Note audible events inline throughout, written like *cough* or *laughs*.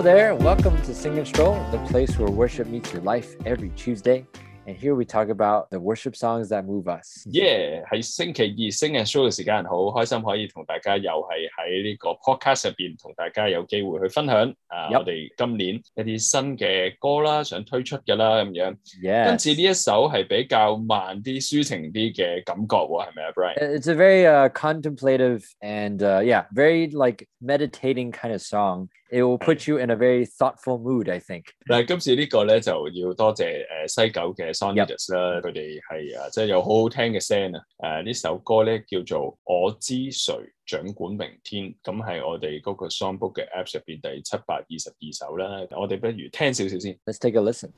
Hello there. Welcome to Sing and Stroll, the place where worship meets your life every Tuesday. And here we talk about the worship songs that move us. Yeah，喺星期二星嘅 show 嘅时间，好开心可以同大家又系喺呢个 podcast 入边同大家有机会去分享啊 Yep 我哋今年一啲新嘅歌啦，想推出嘅啦咁样。今 Yeah. 次呢一首系比较慢啲、抒情啲嘅感觉喎，系咪啊，Brian？ It's a very uh, contemplative and uh, yeah, very like meditating kind of song. It will put you in a very thoughtful mood, I think. 但系今次呢个咧就要多谢诶西九嘅 Song Yep Leaders 啦，佢哋係啊即係有好好聽嘅聲啊！誒呢首歌咧叫做《我知誰掌管明天》，咁係我哋嗰個 Songbook 嘅 Apps 入邊第七百二十二首啦。我哋不如聽少少先。 Let's take a listen.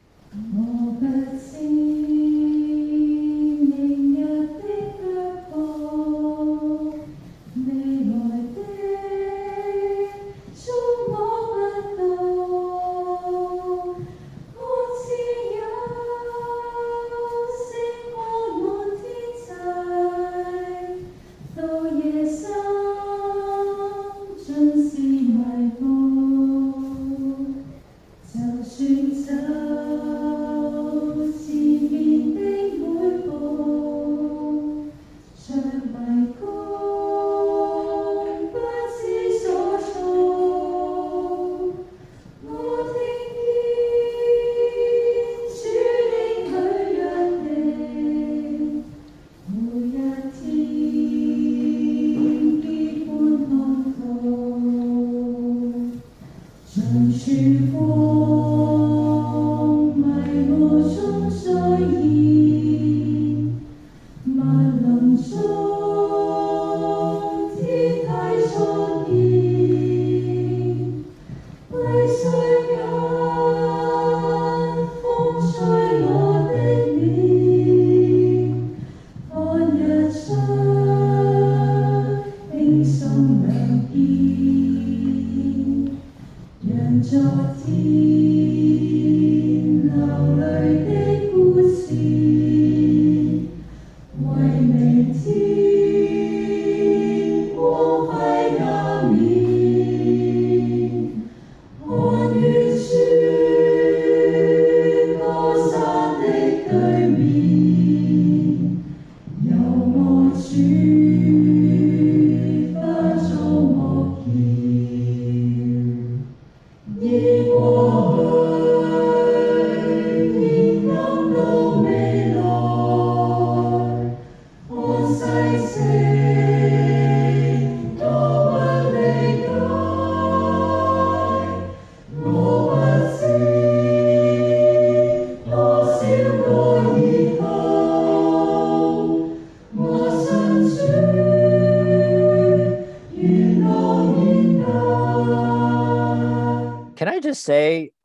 come so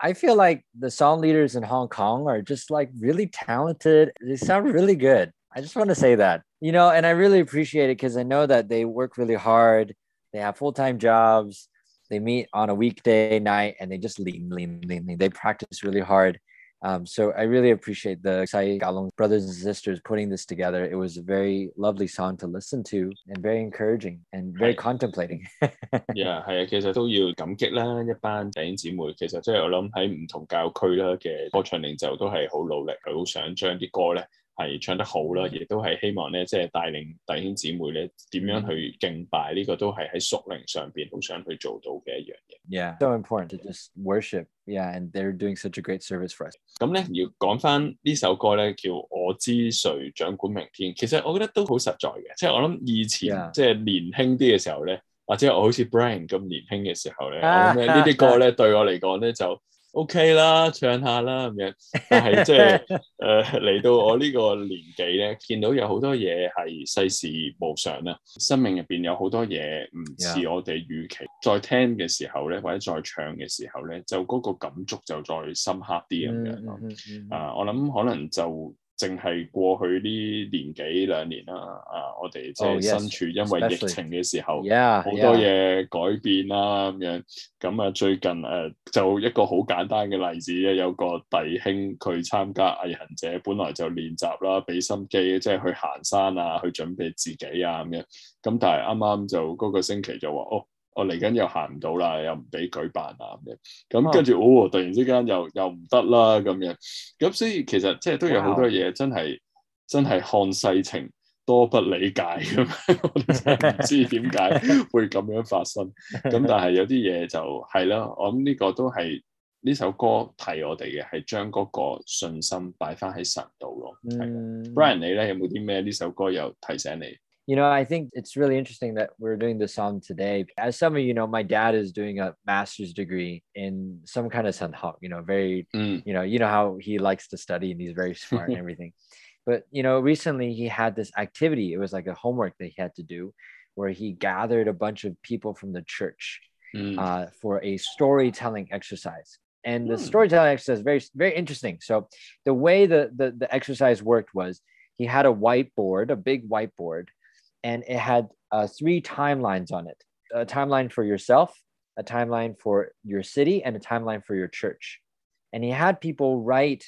I feel like the song leaders in Hong Kong are just like really talented. They sound really good. I just want to say that, you know, and I really appreciate it because I know that they work really hard. They have full time jobs. They meet on a weekday night and they just lean, lean, lean, lean. They practice really hard. Um, so I really appreciate the Sai Galong brothers and sisters putting this together. It was a very lovely song to listen to and very encouraging and very Right. contemplating.*laughs* 呀，系啊，其实都要感激啦，一班弟兄姊妹。其实即系我谂喺唔同教区啦嘅歌唱领袖都系好努力，佢好想将啲歌咧系唱得好啦，亦都系希望咧即系带领弟兄姊妹咧点样去敬拜，呢、个都系喺属灵上边好想去做到嘅一样嘢。 Yeah. So important to just worship. Yeah. And they're doing such a great service for us. 咁咧要講翻呢首歌咧，叫我知誰掌管明天。其實我覺得都好實在嘅，即係我諗以前 Yeah. 即係年輕啲嘅時候咧，或者我好似 Brian 咁年輕嘅時候咧，我啊諗咧呢啲歌咧對我嚟講咧就 OK 啦，唱下啦咁樣。但係即係誒嚟到我呢個年紀咧，見到有好多嘢係世事無常啦，生命入邊有好多嘢唔似 Yeah. 我哋預期。再聽嘅時候咧，或者再唱嘅時候咧，就嗰個感觸就再深刻啲咁樣咯。 Mhm, mhm, mhm. 啊，我諗可能就 淨係過去呢年幾兩年啦，啊，我哋即 Oh, 係 yes, 身處因為疫 especially. 情嘅時候。 Yeah. 好 yeah. 多嘢改變啦咁樣，咁啊最近誒、呃就一個好簡單嘅例子咧，有個弟兄佢參加毅行者，本來就練習啦，俾心機，即係去行山啊，去準備自己啊咁樣，咁但係啱啱就嗰、個星期就話哦。 我嚟緊又行唔到啦，又唔俾舉辦啊咁樣。咁哦跟住哦，突然之間又又唔得啦咁樣。咁所以其實即係都有好多嘢真係真係看世情多不理解咁樣，我哋真係唔知點解會咁樣發生。咁但係有啲嘢就係啦，我諗呢個都係呢首歌提我哋嘅，係將嗰個信心擺翻喺神度咯。係啊嗯 Brian 你咧有冇啲咩呢首歌又提醒你？ You know, I think it's really interesting that we're doing this song today. As some of you know, my dad is doing a master's degree in some kind of sanhok, you know, very, 嗯 you know, you know how he likes to study and he's very *laughs* smart and everything. But, you know, recently he had this activity. It was like a homework that he had to do where he gathered a bunch of people from the church 嗯 uh, for a storytelling exercise. And the Hmm. storytelling exercise is very, very interesting. So the way the, the, the exercise worked was he had a whiteboard, a big whiteboard, and it had uh, three timelines on it a timeline for yourself, a timeline for your city, and a timeline for your church. And he had people write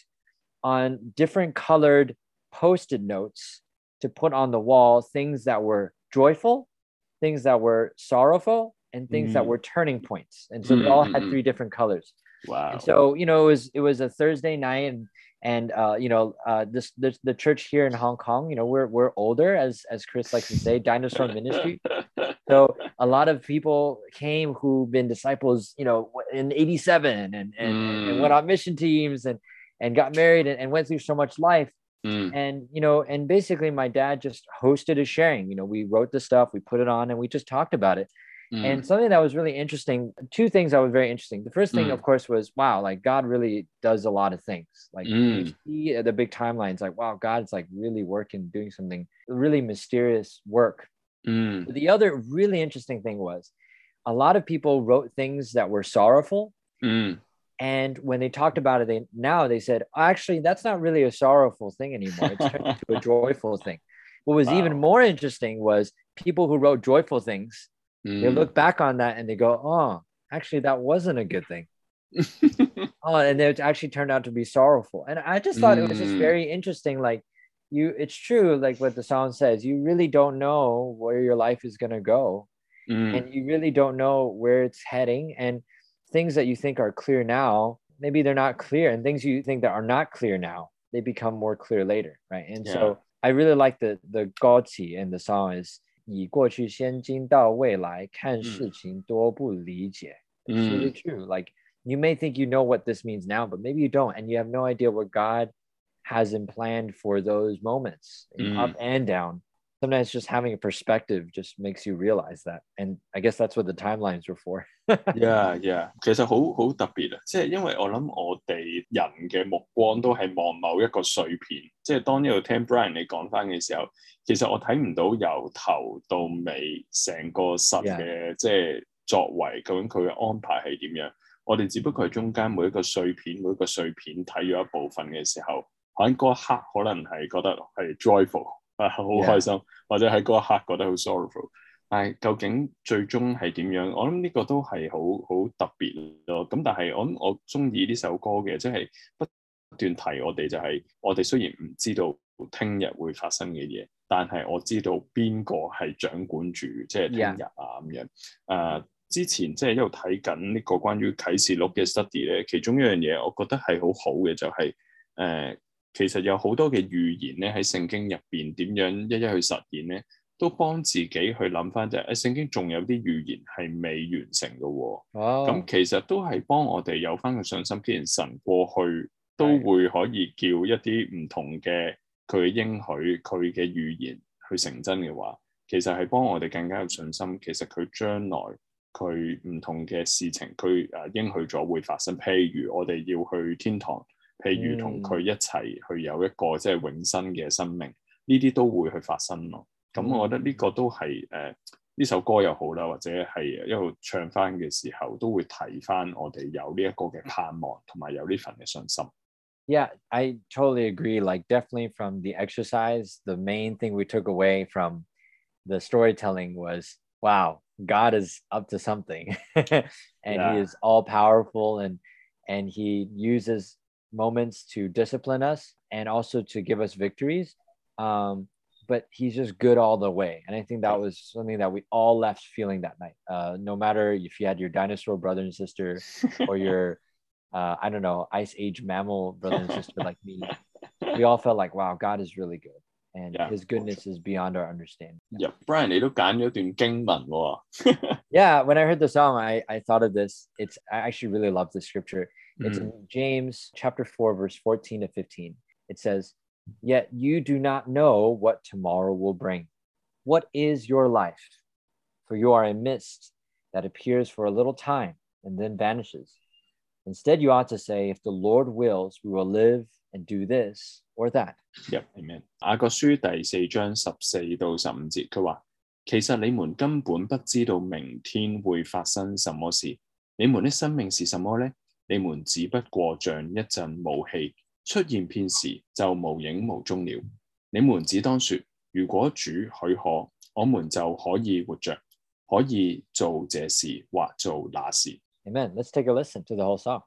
on different colored post it notes to put on the wall things that were joyful, things that were sorrowful, and things that Mm. were turning points. And so they all had Mm, mm, mm. three different colors. Wow. And so you know, it was it was a Thursday night, and and uh, you know, uh, this, this the church here in Hong Kong, you know, we're we're older, as as Chris likes to say, dinosaur *laughs* ministry. So a lot of people came who've been disciples, you know, in '87 and and, and Mm. went on mission teams and and got married and, and went through so much life. 嗯 And you know, and basically, my dad just hosted a sharing. You know, we wrote the stuff, we put it on, and we just talked about it. Mm. And something that was really interesting, two things that were very interesting. The first thing, mm. of course, was wow, like God really does a lot of things. Like mm. he, uh, the big timelines, like wow, God's like really working, doing something really mysterious work. Mm. The other really interesting thing was a lot of people wrote things that were sorrowful. Mm. And when they talked about it, they now they said, actually, that's not really a sorrowful thing anymore. It's turned into a *laughs* joyful thing. What was wow. even more interesting was people who wrote joyful things 嗯 they look back on that and they go, oh, actually, that wasn't a good thing. *laughs* Oh, and it actually turned out to be sorrowful. And I just thought it was just Mm. very interesting. Like, you, it's true, like what the song says, you really don't know where your life is going to go. 嗯 And you really don't know where it's heading. And things that you think are clear now, maybe they're not clear. And things you think that are not clear now, they become more clear later. Right. And Yeah. so I really like the, the Gaozi in the song is, 以过去先进到未来，看事情多不理解。It's really true. Like you may think you know what this means now, but maybe you don't, and you have no idea what God has in planned for those moments, in Mm. up and down. Sometimes just having a perspective just makes you realize that. And I guess that's what the timelines were for. Yeah, *laughs* yeah，其实好好特别啊！即系因为我谂我哋人嘅目光都系望某一个碎片，即系当一路听 Brian 你讲翻嘅时候，其实我睇唔到由头到尾成个神嘅即系作为，究竟佢嘅安排系点样？我哋只不过系中间每一个碎片，每一个碎片睇咗一部分嘅时候，喺嗰一刻可能系觉得系 joyful 啊，好開心或者喺嗰一刻覺得好 sorrowful。但係究竟最終係點樣？我諗呢個都係好好特別咯。咁但係我諗我中意呢首歌嘅，即係不斷提我哋就係、我哋雖然唔知道聽日會發生嘅嘢，但係我知道邊個係掌管住即係聽日啊咁樣。誒、之前即係一路睇緊呢個關於啟示錄嘅 study 咧，其中一樣嘢我覺得係好好嘅就係、誒、 其實有好多嘅預言咧喺聖經入邊點樣一一去實現咧。都幫自己去諗翻就係、誒聖經仲有啲預言係未完成嘅喎、 Oh, 咁其實都係幫我哋有翻個信心。既然神過去都會可以叫一啲唔同嘅佢嘅應許、佢嘅預言去成真嘅話，其實係幫我哋更加有信心。其實佢將來佢唔同嘅事情，佢誒應許咗會發生。譬如我哋要去天堂， 譬如同佢一齐去有一个即系永生嘅生命，呢啲都会去发生咯。咁我觉得呢个都系诶呢首歌又好啦，或者系一路唱翻嘅时候，都会提翻我哋有呢一个嘅盼望，同埋有呢份嘅信心。 yeah, I totally agree. Like, definitely from the exercise, the main thing we took away from the storytelling was wow, God is up to something. *laughs* and Yeah. he is all powerful and and he uses moments to discipline us and also to give us victories. Um, but he's just good all the way. And I think that was something that we all left feeling that night. Uh, no matter if you had your dinosaur brother and sister or *laughs* your, uh, I don't know, ice age mammal brother and sister like me, *laughs* we all felt like, wow, God is really good. And yeah, his goodness is beyond our understanding. Yeah, Brian, *laughs* Yeah, when I heard the song, I, I thought of this. It's I actually really love this scripture. It's Mhm. in James chapter 4, verse 14 to 15. It says, Yet you do not know what tomorrow will bring. What is your life? For you are a mist that appears for a little time and then vanishes. Instead, you ought to say, If the Lord wills, we will live and do this or that. 入 Amen。雅各书第四章十四到十五节，佢话：其实你们根本不知道明天会发生什么事，你们的生命是什么呢？ 你們只不過像一陣霧氣，出現片時就無影無蹤了。你們只當說：如果主許可，我們就可以活着，可以做這事或做那事。 Amen. Let's take a listen to the whole song.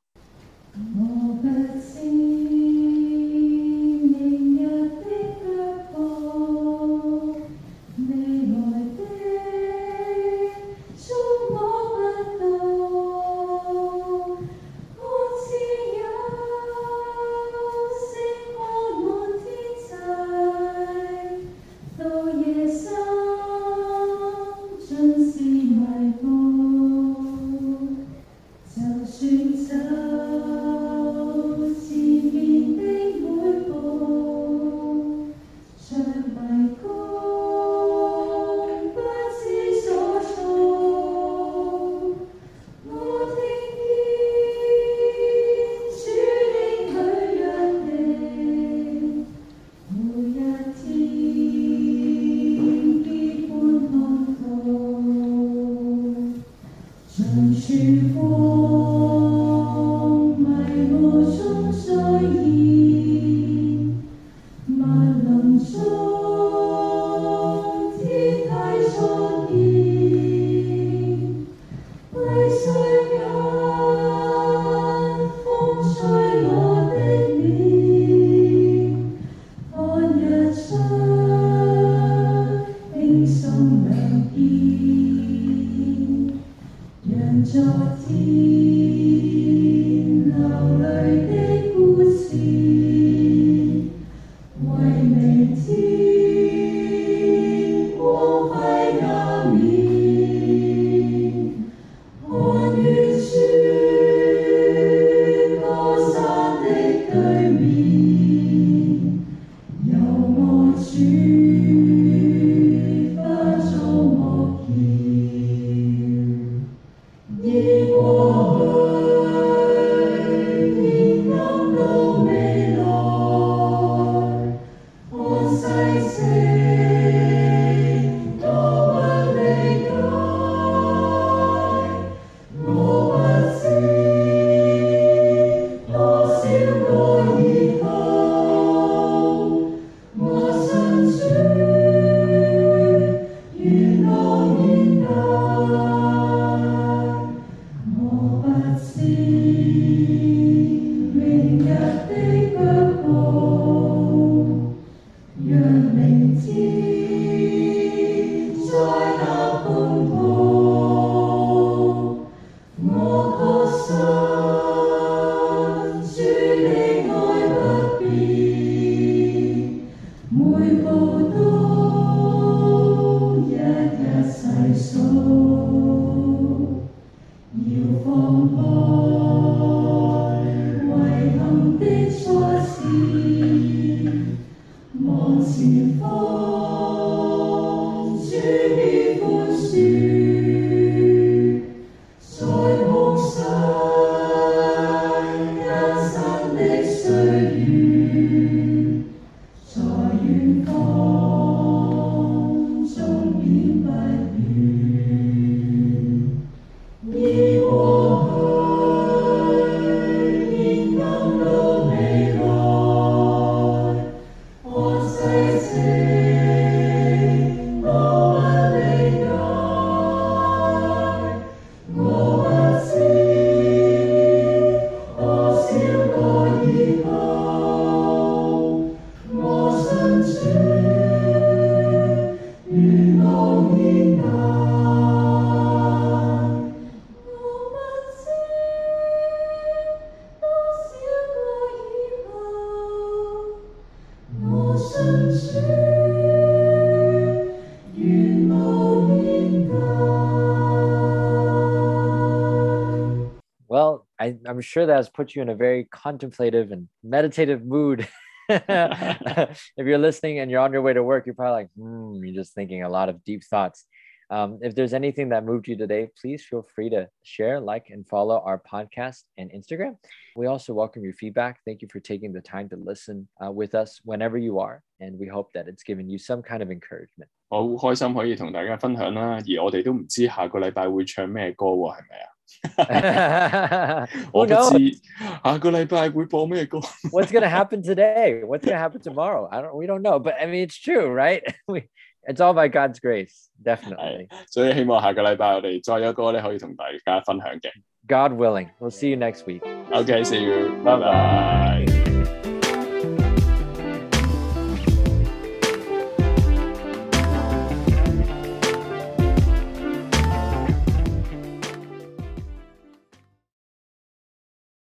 I'm sure that has put you in a very contemplative and meditative mood. *laughs* if you're listening and you're on your way to work, you're probably like, hmm, you're just thinking a lot of deep thoughts. Um, if there's anything that moved you today, please feel free to share, like, and follow our podcast and Instagram. We also welcome your feedback. Thank you for taking the time to listen uh, with us whenever you are. And we hope that it's given you some kind of encouragement. 我好开心可以同大家分享啦，而我哋都唔知下个礼拜会唱咩歌喎，系咪啊？ *laughs* Who 我不 knows 知下个礼拜会播咩歌。 *laughs* what's going to happen today? What's going to happen tomorrow? I don't, we don't know. But I mean, it's true, right? *laughs* We, it's all by God's grace, definitely. 所以希望下个礼拜我哋再有歌咧可以同大家分享嘅。 God willing. We'll see you next week. OK，see you，拜拜。